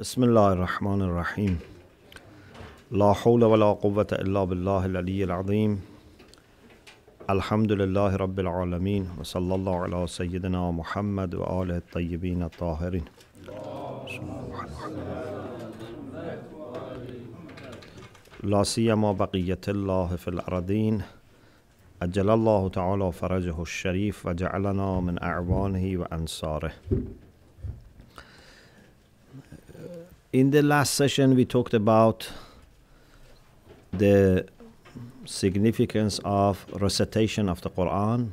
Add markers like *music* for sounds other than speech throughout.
بسم الله الرحمن الرحيم لا حول ولا قوة إلا بالله العلي العظيم الحمد لله رب العالمين وصلى الله على سيدنا محمد وآله الطيبين الطاهرين لا سيما بقية الله في الأرضين أجل الله تعالى فرجه الشريف وجعلنا من أعوانه وأنصاره In the last session, we talked about the significance of recitation of the Quran,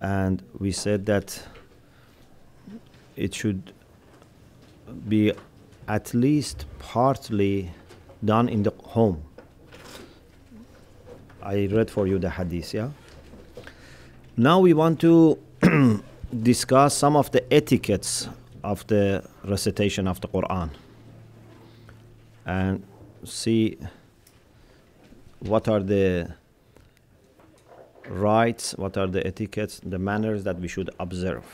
and we said that it should be at least partly done in the home. I read for you the hadith, yeah? Now we want to *clears throat* discuss some of the etiquettes of the recitation of the Quran and see what are the rights, what are the etiquettes, the manners that we should observe.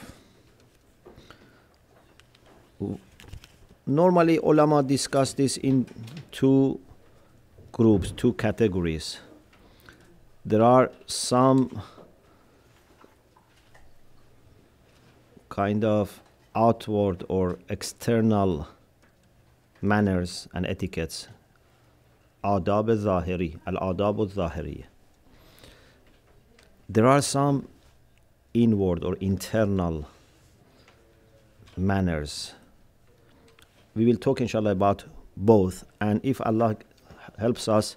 Normally, ulama discuss this in two groups, two categories. There are some kind of outward or external manners and etiquettes. Adab zahiri al-adab zahiri there are some inward or internal manners. We will talk inshallah about both. And if allah helps us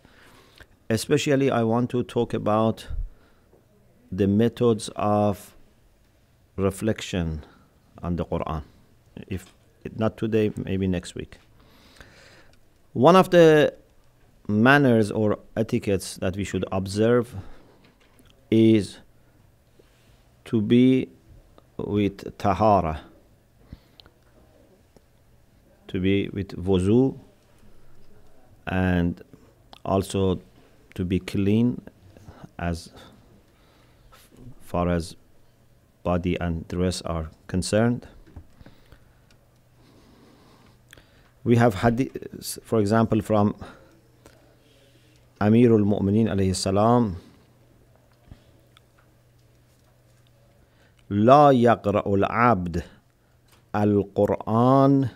especially i want to talk about the methods of reflection on the Quran. If not today, maybe next week. One of the manners or etiquettes that we should observe is to be with tahara, to be with wuzu, and also to be clean as far as body and dress are concerned. We have hadith, for example, from Amirul Mu'mineen alayhi salam. لا يقرأ العبد القرآن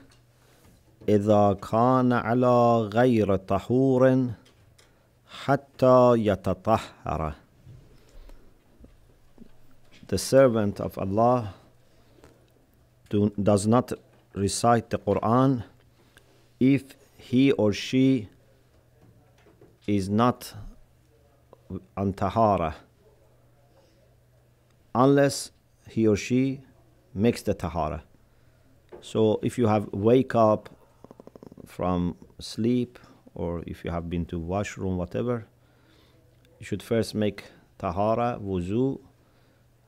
إذا كان على غير طهور حتى يتطهر the servant of Allah do, does not recite the Quran if he or she is not on tahara. Unless he or she makes the tahara. So if you have wake up from sleep or if you have been to washroom whatever you should first make tahara wuzu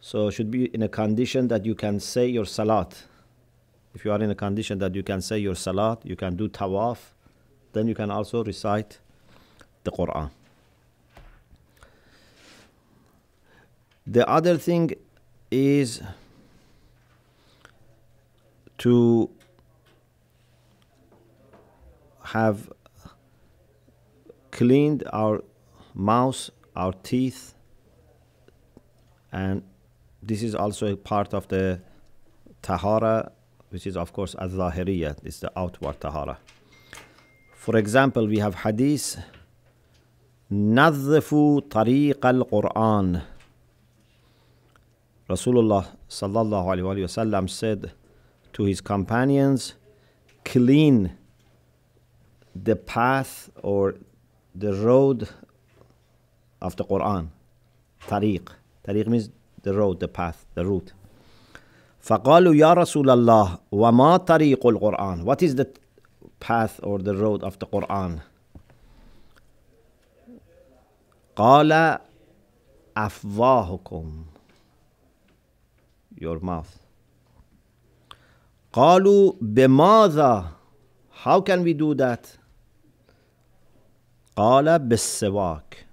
so should be in a condition that you can say your salat. If you are in a condition that you can say your salat, you can do tawaf, then you can also recite the Quran. The other thing is to have cleaned our mouth, our teeth, and this is also a part of the tahara, which is of course al-zahiriyya, is the outward tahara. For example, we have hadith, نظفوا طريق القرآن Rasulullah sallallahu alaihi wasallam said to his companions, clean the path or the road of the Quran. Tariq. Tariq means the road, the path, the route. فقالوا يا رسول الله وما طريق القرآن What is the path or the road of the Quran? قال أفواهكم Your mouth. قالوا بماذا How can we do that? قال بالسواك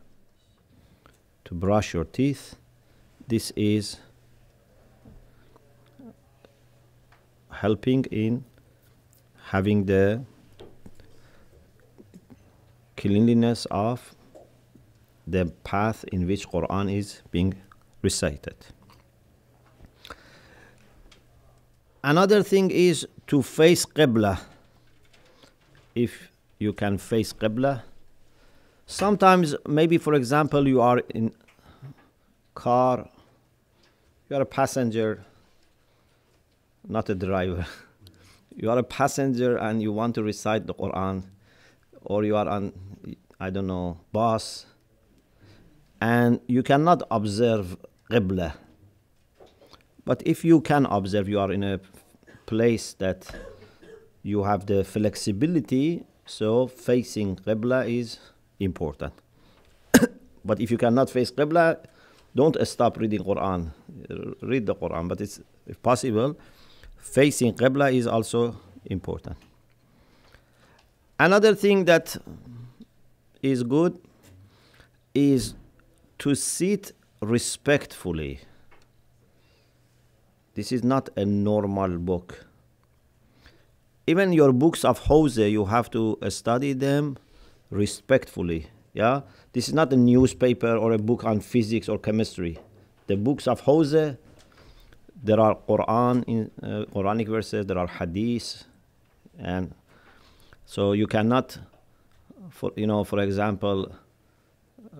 To brush your teeth this is helping in having the cleanliness of the path in which Quran is being recited. Another thing is to face Qibla. If you can face Qibla, sometimes maybe for example you are in car, you are a passenger, not a driver. *laughs* you are a passenger and you want to recite the Quran, or you are on, I don't know, bus, and you cannot observe Qibla. But if you can observe, you are in a place that you have the flexibility, so facing Qibla is important. *coughs* but if you cannot face Qibla, don't stop reading Quran. Read the Quran, but it's if possible, facing Qibla is also important. Another thing that is good is to sit respectfully. This is not a normal book. Even your books of Hawza, you have to study them respectfully. Yeah, this is not a newspaper or a book on physics or chemistry. The books of Hawza, there are Quran in uh, Quranic verses, there are hadiths, and so you cannot, for you know, for example,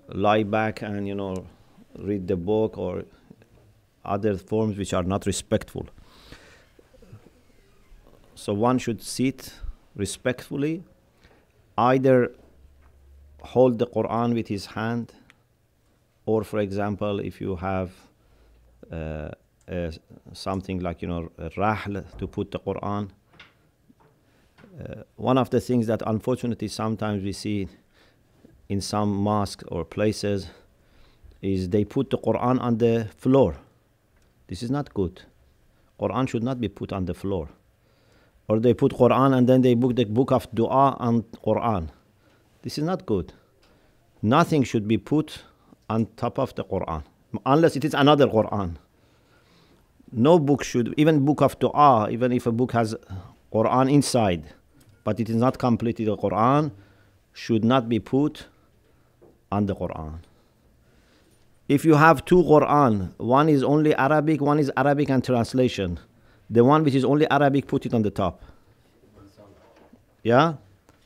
lie back and you know read the book or other forms which are not respectful. So one should sit respectfully, either hold the Quran with his hand, or for example, if you have uh, uh, something like you know rahl to put the Quran. Uh, one of the things that unfortunately sometimes we see in some mosques or places is they put the Quran on the floor. This is not good. Quran should not be put on the floor. Or they put Quran and then they book the book of dua on Quran. This is not good. Nothing should be put on top of the Quran unless it is another Quran. No book should, even book of dua, even if a book has Quran inside, but it is not completely the Quran, should not be put on the Quran. If you have two Quran, one is only Arabic, one is Arabic and translation. The one which is only Arabic, put it on the top. Yeah?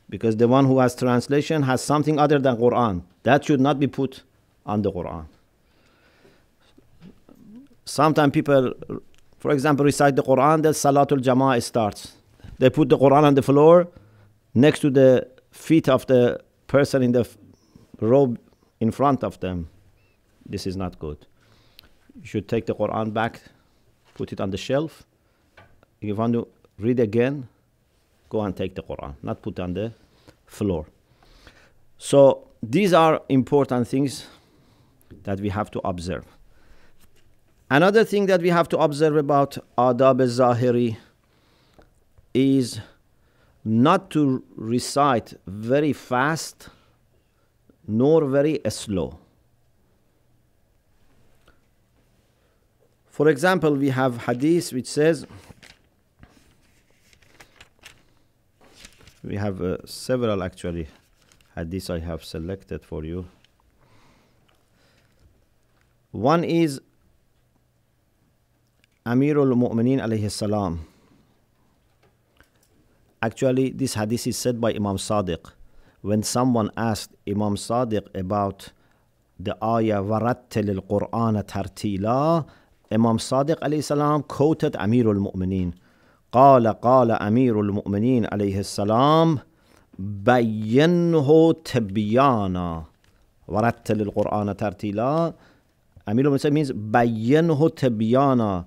Because the one who has translation has something other than Quran. That should not be put on the Quran. Sometimes people, for example, recite the Quran, then Salatul Jama'ah starts. They put the Quran on the floor next to the feet of the person in the robe in front of them. This is not good. You should take the Quran back, put it on the shelf. If you want to read again, go and take the Quran, not put on the floor. So these are important things that we have to observe. Another thing that we have to observe about adab zahiri is not to recite very fast nor very slow. For example, we have hadith which says, we have uh, several actually hadiths I have selected for you. One is Amirul Mu'mineen alayhi salam. Actually, this hadith is said by Imam Sadiq when someone asked Imam Sadiq about the ayah وَرَتِّلِ الْقُرْآنَ تَرْتِيلًا Imam Sadiq alayhi salam quoted Amir al-Mu'mineen قال قال أمير المؤمنين عليه السلام بينه تبيانا ورتل القرآن ترتيلا Amir al-Mu'mineen means بينه تبيانا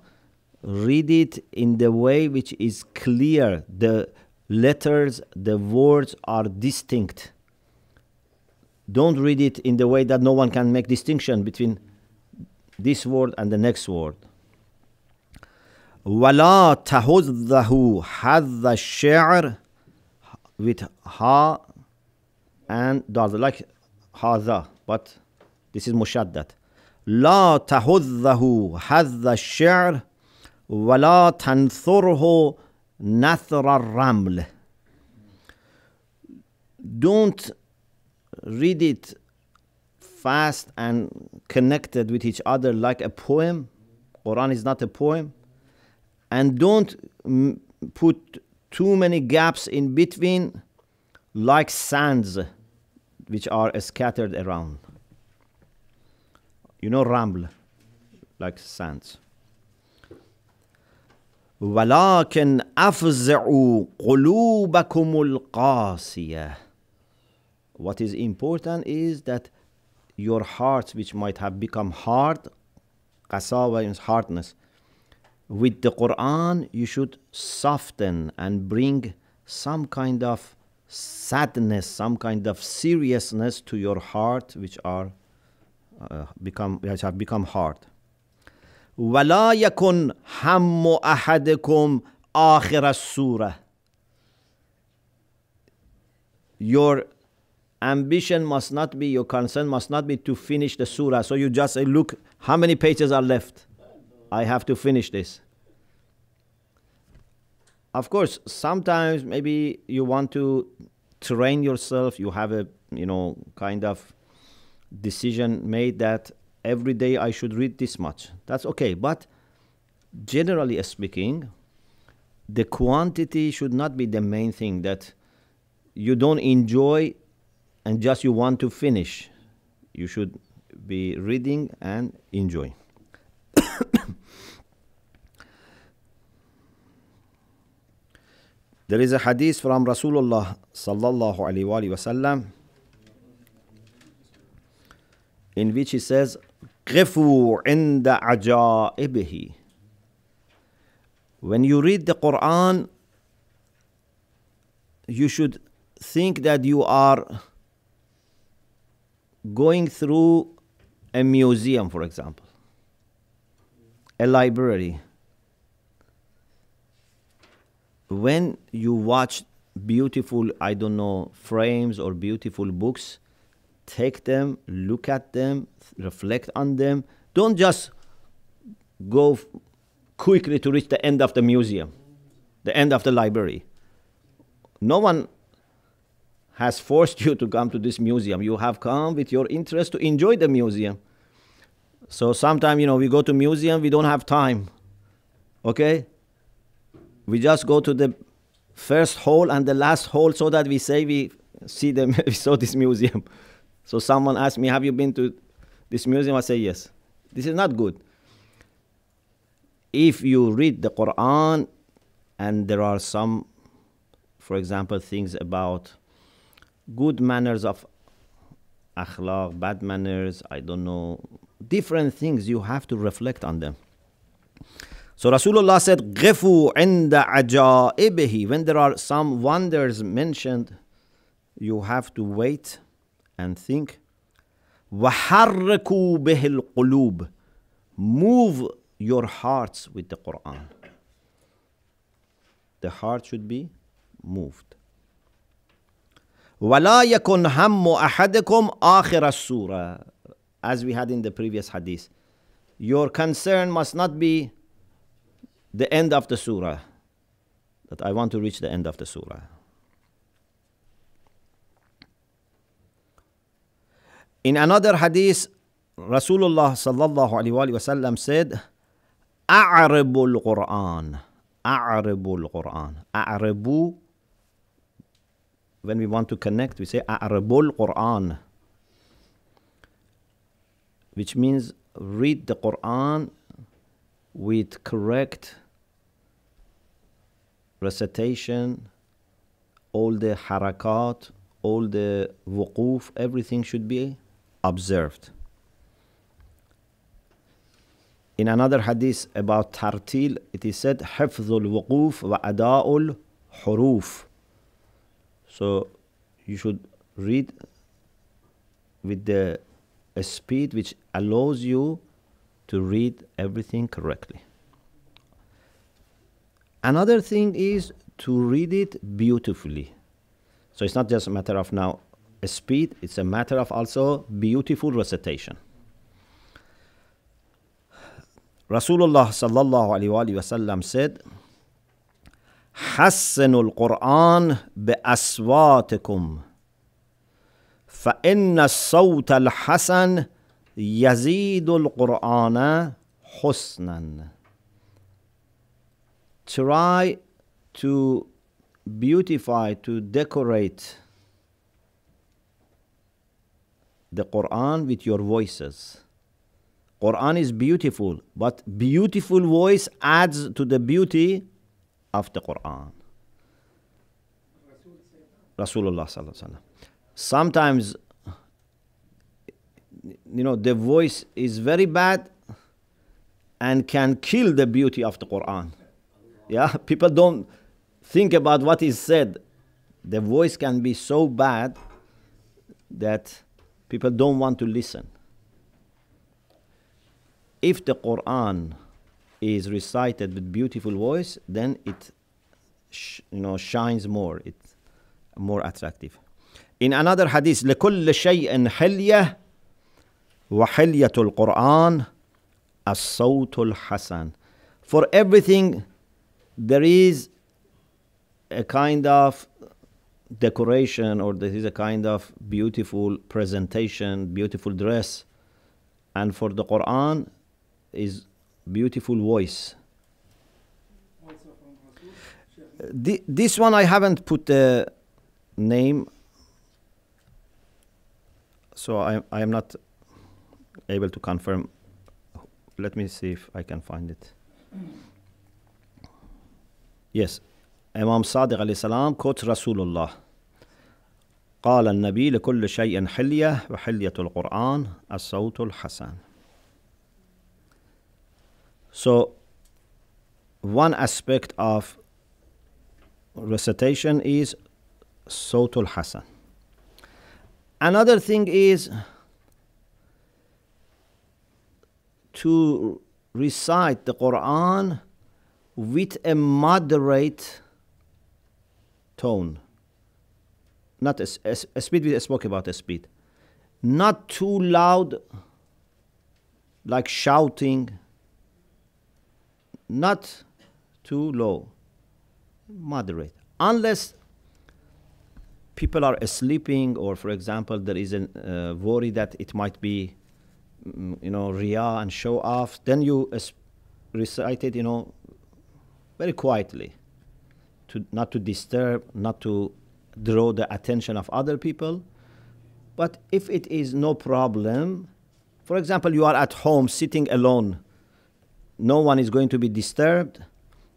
read it in the way which is clear the letters, the words are distinct. Don't read it in the way that no one can make distinction between this word and the next word. ولا تهذه حذ الشعر with ha and dal like هذا but this is مشدد لا تهذه حذ الشعر ولا تنثره نثر الرمل don't read it fast and connected with each other like a poem. Quran is not a poem. And don't m- put too many gaps in between like sands which are scattered around. You know, ramble, like sands. ولكن أفزعوا قلوبكم القاسية. What is important is that your hearts, which might have become hard, qasawa means hardness, with the Quran, you should soften and bring some kind of sadness, some kind of seriousness to your heart, which are uh, become which have become hard. ولا يكن هم أحدكم آخر السورة. Your ambition must not be, your concern must not be to finish the surah. So you just say, look, how many pages are left? I have to finish this. Of course, sometimes maybe you want to train yourself, you have a, you know, kind of decision made that every day I should read this much. That's okay. But generally speaking, the quantity should not be the main thing that you don't enjoy and just you want to finish. You should be reading and enjoy. There is a hadith from Rasulullah sallallahu alaihi wasallam in which he says, "Qifu inda ajaibihi." When you read the Quran, you should think that you are going through a museum, for example, a library when you watch beautiful i don't know frames or beautiful books take them, look at them, reflect on them. Don't just go f- quickly to reach the end of the museum, the end of the library. No one has forced *laughs* you to come to this museum. You have come with your interest to enjoy the museum. So sometimes, you know, we go to museum, we don't have time. Okay? We just go to the first hall and the last hall so that we say we see them *laughs* we saw this museum. So someone asked me, Have you been to this museum? I say, Yes. This is not good. If you read the Quran and there are some, for example, things about good manners of akhlaq, bad manners, I don't know, different things, you have to reflect on them. So Rasulullah said, "Ghifu inda ajaibihi." When there are some wonders mentioned, you have to wait and think. وَحَرِّكُوا بِهِ الْقُلُوبِ Move your hearts with the Quran. The heart should be moved. وَلَا يَكُنْ هَمُّ أَحَدِكُمْ آخِرَ السُّورَةِ As we had in the previous hadith. Your concern must not be the end of the surah. That I want to reach the end of the surah. In another hadith, Rasulullah sallallahu alaihi wasallam said, "A'ribul Quran, a'ribul Quran, a'ribu." When we want to connect, we say a'ribul Quran, which means read the Quran with correct recitation, all the harakat, all the wuquf, everything should be observed. In another hadith about tartil, it is said, حفظ الوقوف وأداء الحروف. So you should read with the a speed which allows you to read everything correctly. Another thing is to read it beautifully. So it's not just a matter of now speed, it's a matter of also beautiful recitation. Rasulullah sallallahu alaihi wasallam said, حسنوا القرآن بأصواتكم فإن الصوت الحسن Yazidul Qur'ana husnan. Try to beautify, to decorate the Quran with your voices. Quran is beautiful, but beautiful voice adds to the beauty of the Quran. Rasulullah sallallahu alaihi wasallam. Sometimes you know, the voice is very bad and can kill the beauty of the Quran. Yeah, *laughs* people don't think about what is said. The voice can be so bad that people don't want to listen. If the Quran is recited with beautiful voice, then it sh- you know shines more. It's more attractive. In another hadith, لكل شيء حلية وحلية القرآن الصوت الحسن. For everything, there is a kind of decoration or there is a kind of beautiful presentation, beautiful dress. And for the Quran is beautiful voice. Thi- this one I haven't put the name, so I, I am not able to confirm. Let me see if I can find it. Yes, Imam Sadiq عليه السلام quotes رسول الله قال النبي لكل شيء حلية وحلية القرآن الصوت الحسن So one aspect of recitation is Sautul Hasan. Another thing is to recite the Quran with a moderate tone. Not a speed, we spoke about a speed. Not too loud, like shouting, not too low, moderate. Unless people are sleeping, or for example, there is a uh, worry that it might be, you know, riyah and show off, then you recite it, you know, very quietly, to not to disturb, not to draw the attention of other people. But if it is no problem, for example, you are at home sitting alone, no one is going to be disturbed,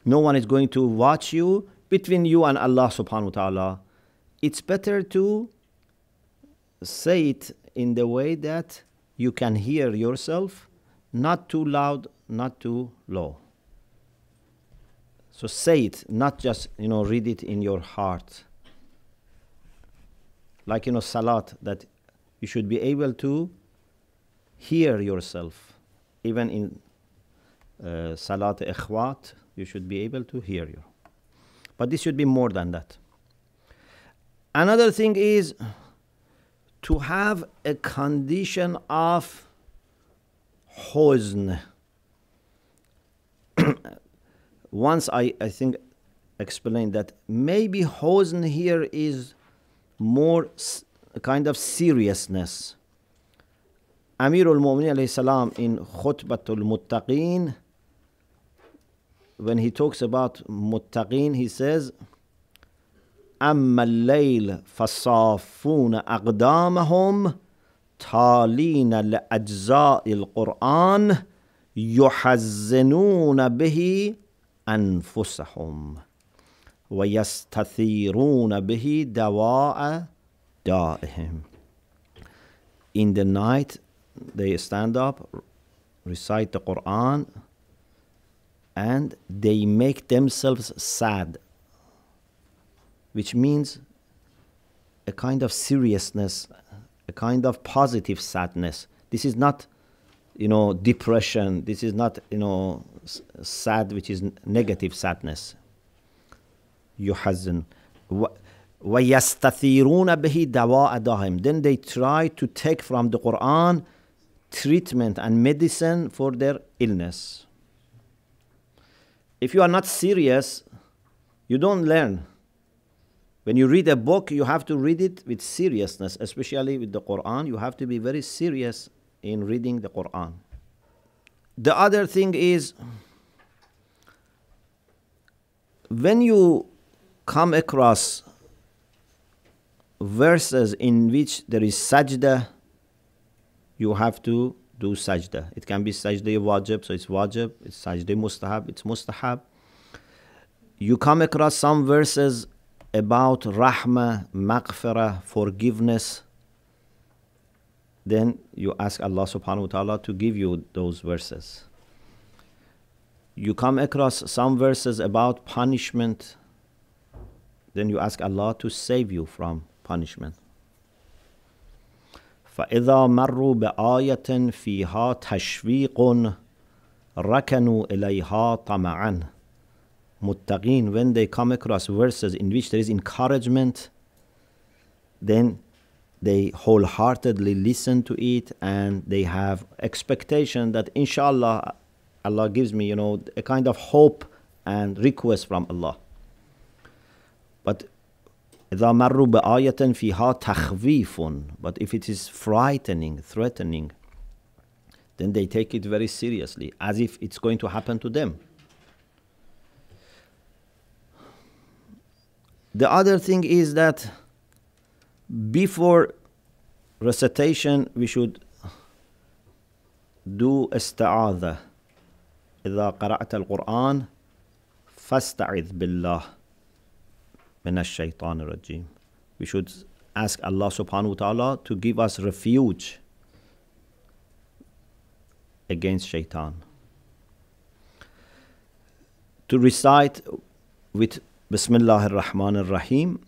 no one is going to watch you between you and Allah subhanahu wa ta'ala. It's better to say it in the way that you can hear yourself, not too loud, not too low. So say it, not just you know read it in your heart. Like you know salat that you should be able to hear yourself, even in uh, salat ikhfat, you should be able to hear you. But this should be more than that. Another thing is to have a condition of huzn. *clears throat* Once I, I think explained that maybe huzn here is more a kind of seriousness. Amir al-Mu'minin alayhi salam in Khutbatul Muttaqeen, when he talks about Muttaqeen, he says, أما الليل فصافون أقدامهم تالين لأجزاء القرآن يحزنون به أنفسهم ويستثيرون به دواء دائهم. In the night, they stand up, recite the Quran, and they make themselves sad, which means a kind of seriousness, a kind of positive sadness. This is not, you know, depression. This is not, you know, s- sad, which is n- negative sadness. يحزن و- ويستثيرون به دواء داهم then they try to take from the Quran treatment and medicine for their illness if you are not serious you don't learn when you read a book, you have to read it with seriousness, especially with the Quran. You have to be very serious in reading the Quran. The other thing is when you come across verses in which there is sajda, you have to do sajda. It can be sajda wajib, so it's wajib. It's sajda mustahab, it's mustahab. You come across some verses about rahmah, maghfirah, forgiveness. Then you ask Allah subhanahu wa ta'ala to give you those verses. You come across some verses about punishment, then you ask Allah to save you from punishment. فإذا مروا بآية فيها تشويق ركنوا إليها طمعا muttaqin when they come across verses in which there is encouragement then they wholeheartedly listen to it and they have expectation that inshallah Allah gives me you know a kind of hope and request from Allah but إذا مروا بآية فيها تخويف but if it is frightening threatening then they take it very seriously as if it's going to happen to them the other thing is that before recitation we should do استعاذة إذا قرأت القرآن فاستعذ بالله من الشيطان الرجيم. We should ask Allah subhanahu wa ta'ala to give us refuge against shaitan. To recite with Bismillah ar-Rahman ar-Rahim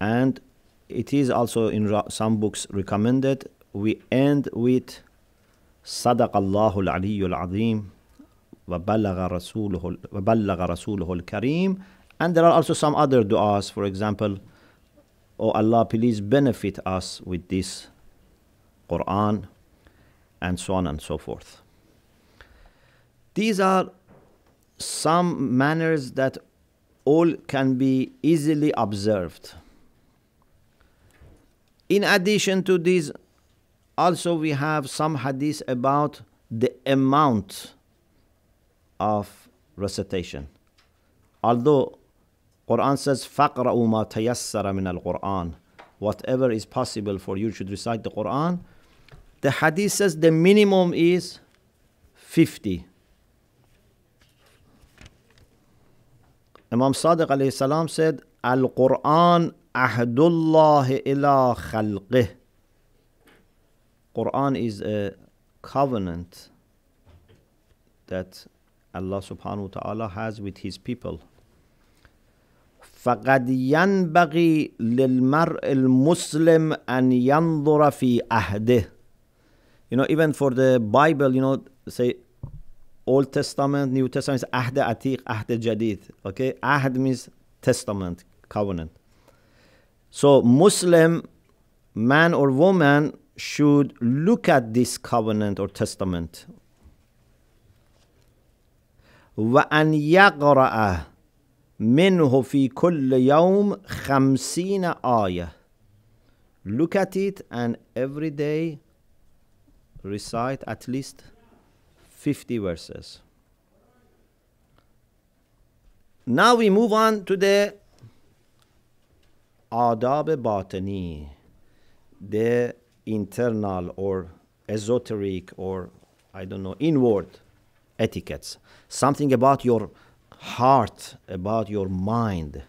and it is also in some books recommended we end with صدق الله العلي العظيم وبلغ رسوله وبلغ رسوله الكريم and there are also some other du'as, for example, Oh Allah, please benefit us with this Quran, and so on and so forth. These are some manners that all can be easily observed. In addition to these, also we have some hadith about the amount of recitation. Although Quran says, فَقْرَأُوا مَا تَيَسَّرَ مِنَ الْقُرْآنِ Whatever is possible for you should recite the Quran. The hadith says the minimum is 50. Imam Sadiq alayhi salam said, Al-Quran ahdullah ila khalqih. Quran is a covenant that Allah subhanahu wa ta'ala has with his people. فقد ينبغي للمرء المسلم أن ينظر في عهده you know even for the Bible you know say Old Testament New Testament is عهد عتيق عهد جديد okay عهد means testament covenant so Muslim man or woman should look at this covenant or testament وأن يقرأه منه في كل يوم خمسين آية Look at it and every day recite at least 50 verses. Now we move on to the adab batani, the internal or esoteric or I don't know, inward etiquettes. Something about your heart, about your mind.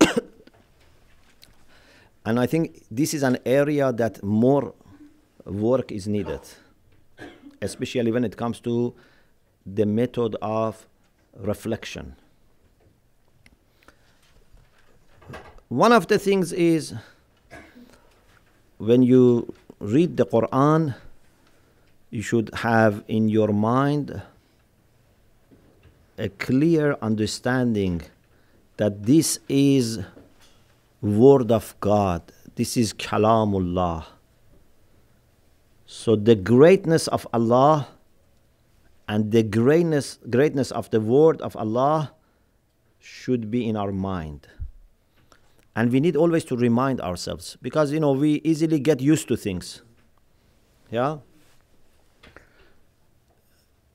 *coughs* and I think this is an area that more work is needed, especially when it comes to the method of reflection. One of the things is when you read the Quran, you should have in your mind a clear understanding that this is word of God. This is kalamullah. So the greatness of Allah and the greatness, greatness of the word of Allah should be in our mind. And we need always to remind ourselves because you know we easily get used to things. Yeah?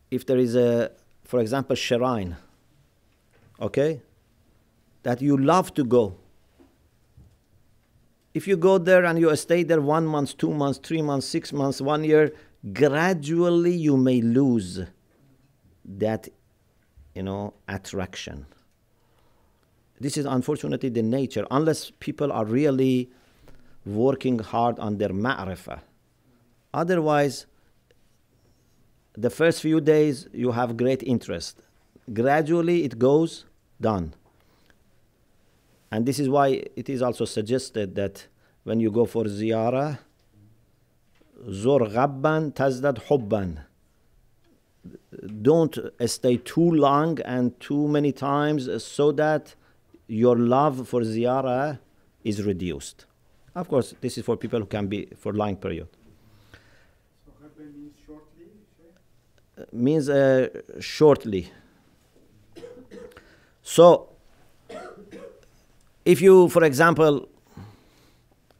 If there is a for example shrine, okay? That you love to go. If you go there and you stay there one month, two months, three months, six months, one year, gradually you may lose that you know attraction. This is unfortunately the nature. Unless people are really working hard on their ma'rifah otherwise the first few days you have great interest. Gradually it goes down and this is why it is also suggested that when you go for ziyara, zor ghabban tazdad hubban. Don't stay too long and too many times so that your love for ziyara is reduced. Of course, this is for people who can be for long period. So means shortly? Means uh, shortly. so if you, for example,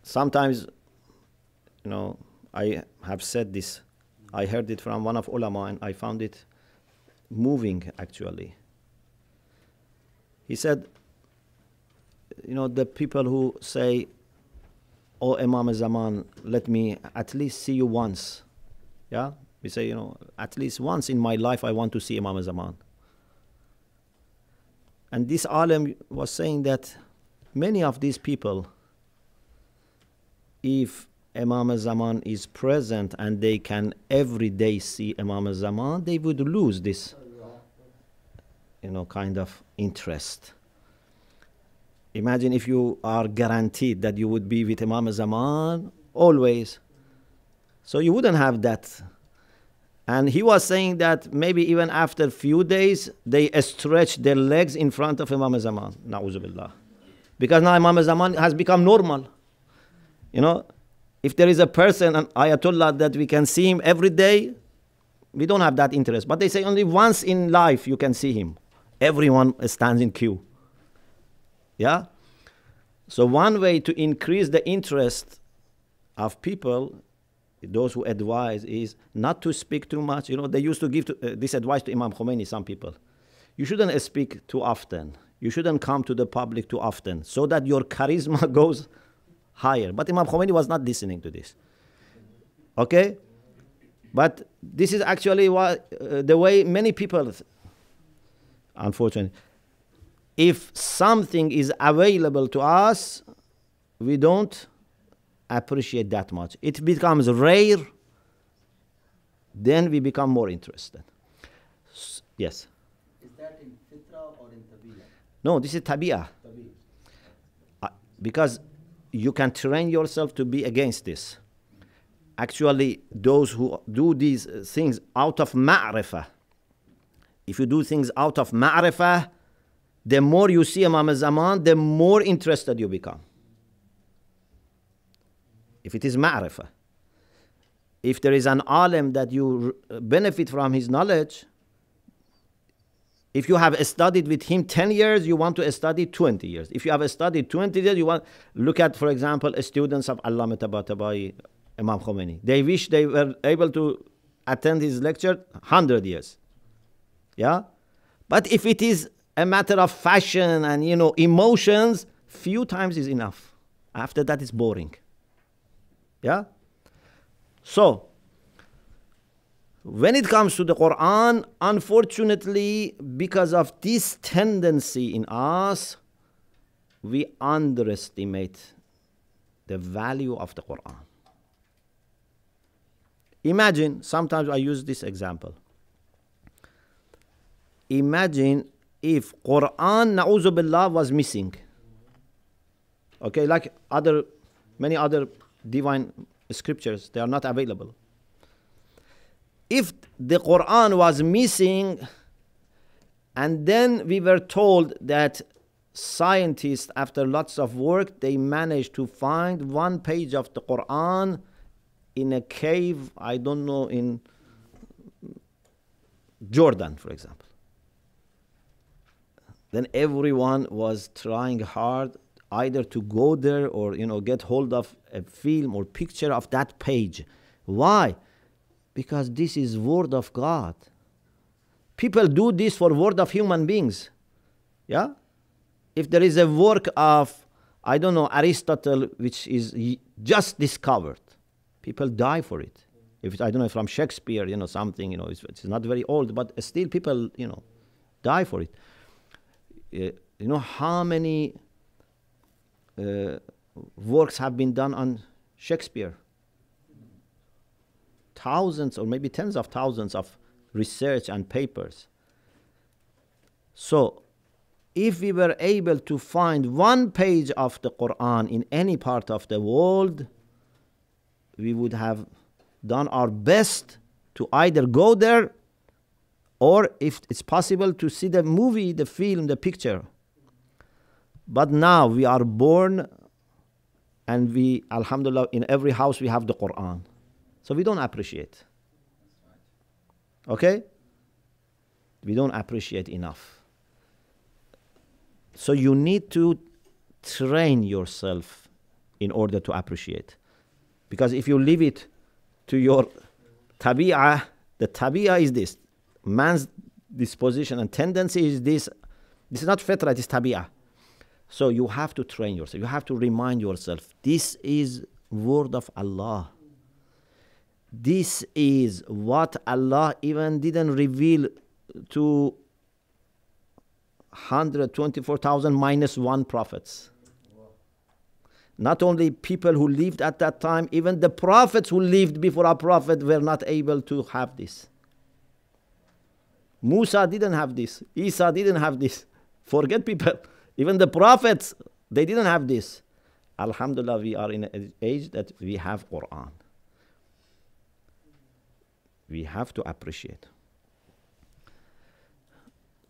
sometimes, you know, I have said this, I heard it from one of ulama and I found it moving actually. He said, you know, the people who say, Oh Imam Zaman, let me at least see you once. Yeah? We say, you know, at least once in my life I want to see Imam Zaman. And this alim was saying that many of these people, if Imam Zaman is present and they can every day see Imam Zaman, they would lose this, you know, kind of interest. Imagine if you are guaranteed that you would be with Imam Zaman always. So you wouldn't have that. And he was saying that maybe even after few days, they stretch their legs in front of Imam Zaman. Na'udhu billah. Because now Imam Zaman has become normal. You know, if there is a person, an ayatollah, that we can see him every day, we don't have that interest. But they say only once in life you can see him. Everyone stands in queue. Yeah? So, one way to increase the interest of people, those who advise, is not to speak too much. You know, they used to give to, uh, this advice to Imam Khomeini, some people. You shouldn't speak too often. You shouldn't come to the public too often so that your charisma *laughs* goes higher. But Imam Khomeini was not listening to this. Okay? But this is actually what, uh, the way many people, unfortunately, if something is available to us, we don't appreciate that much. It becomes rare, then we become more interested. S- yes. Is that in fitra or in tabiya? No, this is tabia. Uh, because you can train yourself to be against this. Actually, those who do these things out of ma'rifah, if you do things out of ma'rifah, the more you see Imam Zaman, the more interested you become. If it is ma'rifah. If there is an alim that you benefit from his knowledge, if you have studied with him 10 years, you want to study 20 years. If you have studied 20 years, you want look at, for example, students of Allama Tabatabai, Imam Khomeini. They wish they were able to attend his lecture 100 years. Yeah? But if it is a matter of fashion and you know emotions, few times is enough. After that it's boring. Yeah? So when it comes to the Quran, unfortunately, because of this tendency in us, we underestimate the value of the Quran. Imagine, sometimes I use this example. Imagine if Quran, na'uzu billah, was missing. Okay, like other, many other divine scriptures, they are not available if the Quran was missing, and then we were told that scientists, after lots of work, they managed to find one page of the Quran in a cave, I don't know, in Jordan, for example. then everyone was trying hard either to go there or you know get hold of a film or picture of that page why because this is word of god. People do this for word of human beings. Yeah? If there is a work of i don't know aristotle which is just discovered people die for it. If i don't know from shakespeare you know something you know it's, it's not very old but still people you know die for it. Uh, you know how many uh, works have been done on Shakespeare? Thousands or maybe tens of thousands of research and papers. So, if we were able to find one page of the Quran in any part of the world, we would have done our best to either go there or, if it's possible, to see the movie, the film, the picture. But now we are born and we, Alhamdulillah, in every house we have the Quran. So we don't appreciate. Okay? We don't appreciate enough. So you need to train yourself in order to appreciate. Because if you leave it to your tabi'ah, the tabi'ah is this. Man's disposition and tendency is this. This is not fitra, it is tabi'ah. So you have to train yourself. You have to remind yourself this is word of Allah. This is what Allah even didn't reveal to 124,000 minus one prophets. Not only people who lived at that time, even the prophets who lived before our prophet were not able to have this. Musa didn't have this. Isa didn't have this. Forget people. *laughs* Even the prophets, they didn't have this. Alhamdulillah, we are in an age that we have Quran We have to appreciate.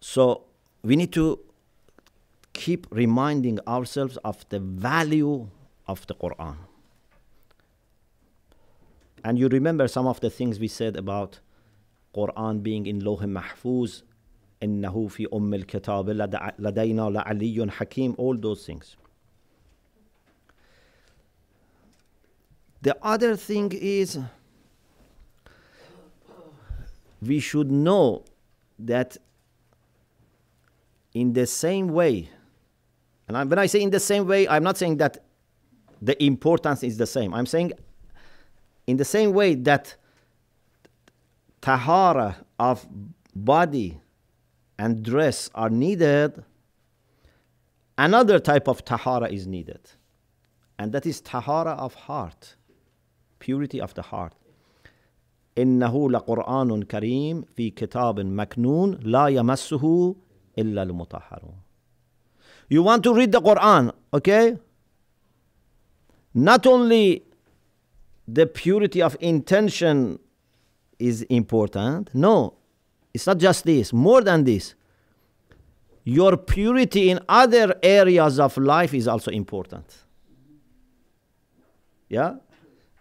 So we need to keep reminding ourselves of the value of the Quran. And you remember some of the things we said about Quran being in Lawh Mahfuz, إنه في أم الكتاب لدع- لدينا لعلي حكيم, all those things. The other thing is we should know that in the same way, and I, when I say in the same way, I'm not saying that the importance is the same. I'm saying in the same way that tahara of body and dress are needed, another type of tahara is needed. And that is tahara of heart, purity of the heart. إنه لقرآن كريم في كتاب مكنون لا يمسه إلا المطهرون. You want to read the Quran, okay? Not only the purity of intention is important, no, it's not just this, more than this. Your purity in other areas of life is also important. Yeah?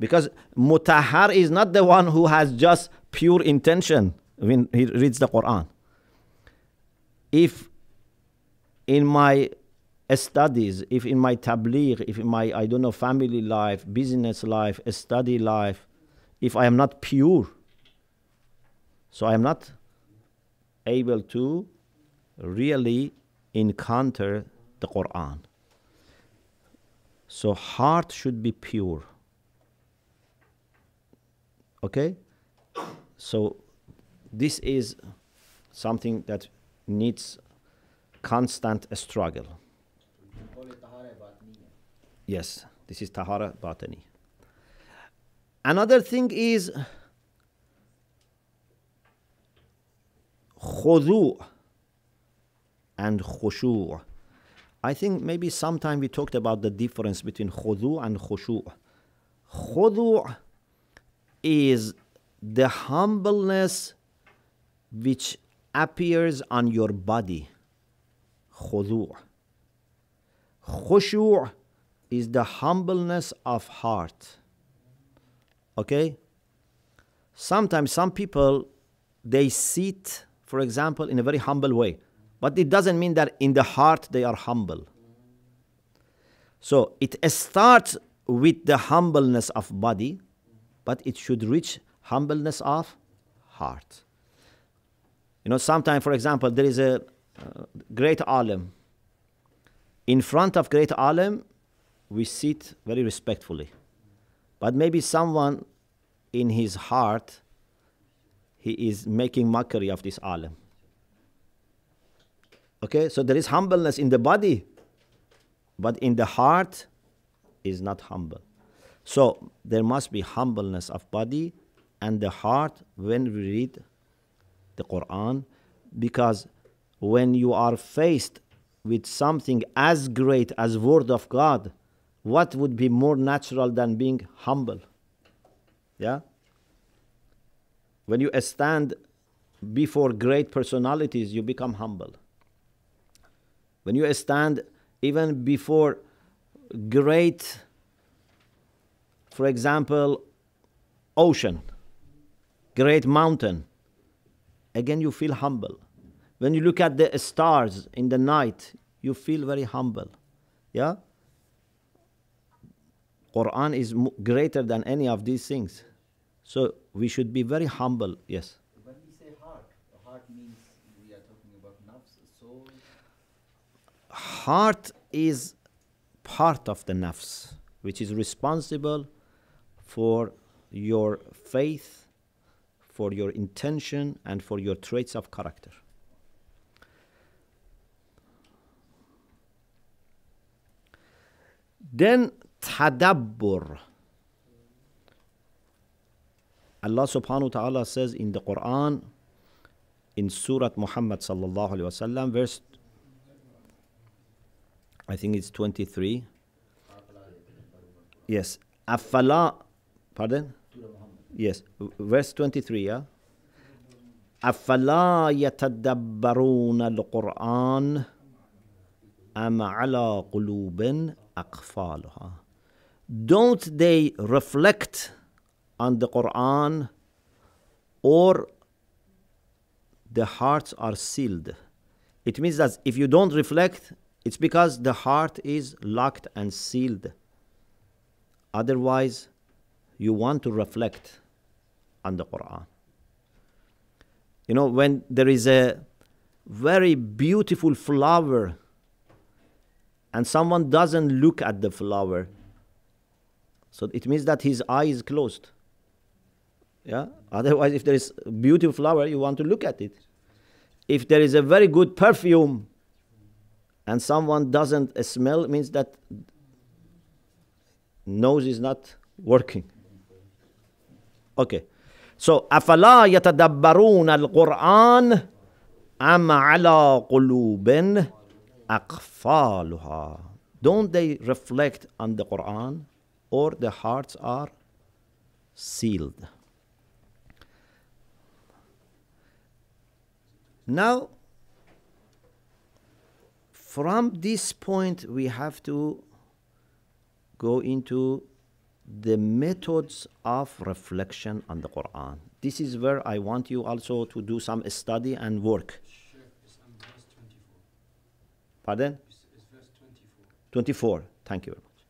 Because mutahhar is not the one who has just pure intention when he reads the Quran. If in my studies, if in my tabligh, if in my, I don't know, family life, business life, study life, if I am not pure, so I am not able to really encounter the Quran. So heart should be pure. Okay? So this is something that needs constant struggle. Yes, this is tahara batani. Another thing is khudu and khushu'. I think maybe sometime we talked about the difference between khudu and khushu'. Khudu' is the humbleness which appears on your body. Khudu'. Khushu' is the humbleness of heart. Okay? Sometimes some people they sit, for example, in a very humble way. But it doesn't mean that in the heart they are humble. So it starts with the humbleness of body, but it should reach humbleness of heart. You know, sometimes, for example, there is a uh, great alim. In front of great alim, we sit very respectfully. But maybe someone in his heart, he is making mockery of this alim. Okay, so there is humbleness in the body, but in the heart is not humble. So there must be humbleness of body and the heart when we read the Quran, because when you are faced with something as great as Word of God, what would be more natural than being humble? Yeah? When you stand before great personalities, you become humble. When you stand even before great, for example, ocean, great mountain, again you feel humble. When you look at the stars in the night, you feel very humble. Yeah? Quran is greater than any of these things. So we should be very humble. Yes. When we say heart, heart means we are talking about nafs, soul. Heart is part of the nafs, which is responsible for your faith, for your intention, and for your traits of character. Then tadabbur. Allah subhanahu wa ta'ala says in the Quran, in Surah Muhammad sallallahu alaihi wasallam, verse I think it's 23. Yes. Afala, pardon? Yes. v- Verse 23, yeah? أفلا يتدبرون القرآن أم على قلوب أقفالها Don't they reflect on the Quran or the hearts are sealed? It means that if you don't reflect, it's because the heart is locked and sealed. Otherwise, you want to reflect on the Quran. You know, when there is a very beautiful flower and someone doesn't look at the flower, so it means that his eye is closed. Yeah? Otherwise, if there is a beautiful flower, you want to look at it. If there is a very good perfume and someone doesn't smell, it means that nose is not working. Okay. So, أفلا يتدبرون القرآن أم على قلوب أقفالها Don't they reflect on the Quran or the hearts are sealed? Now, from this point, we have to go into the methods of reflection on the Quran. This is where I want you also to do some study and work. Sheikh, it's on verse 24. Pardon? It's, it's verse 24. 24. Thank you very much.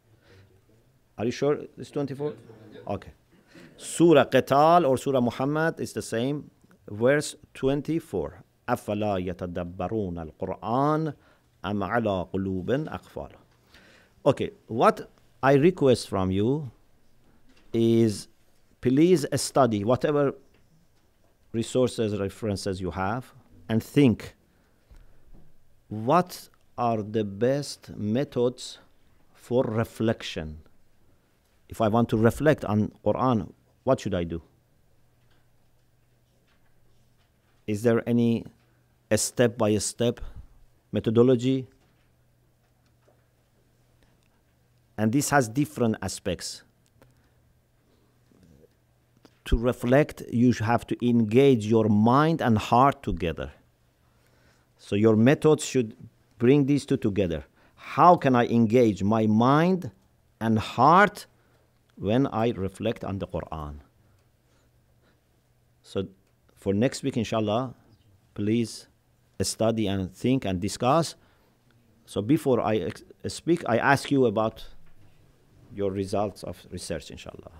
Are you sure it's 24? Okay. Surah Qital or Surah Muhammad is the same. Verse 24. أفلا يتدبرون القرآن أم على قلوب أقفال Okay, what I request from you is please study whatever resources, references you have, and think what are the best methods for reflection. If I want to reflect on Quran, what should I do? Is there any step by step methodology? And this has different aspects. To reflect, you have to engage your mind and heart together. So your methods should bring these two together. How can I engage my mind and heart when I reflect on the Quran? So for next week, inshallah, please study and think and discuss. So before I speak, I ask you about your results of research, inshallah.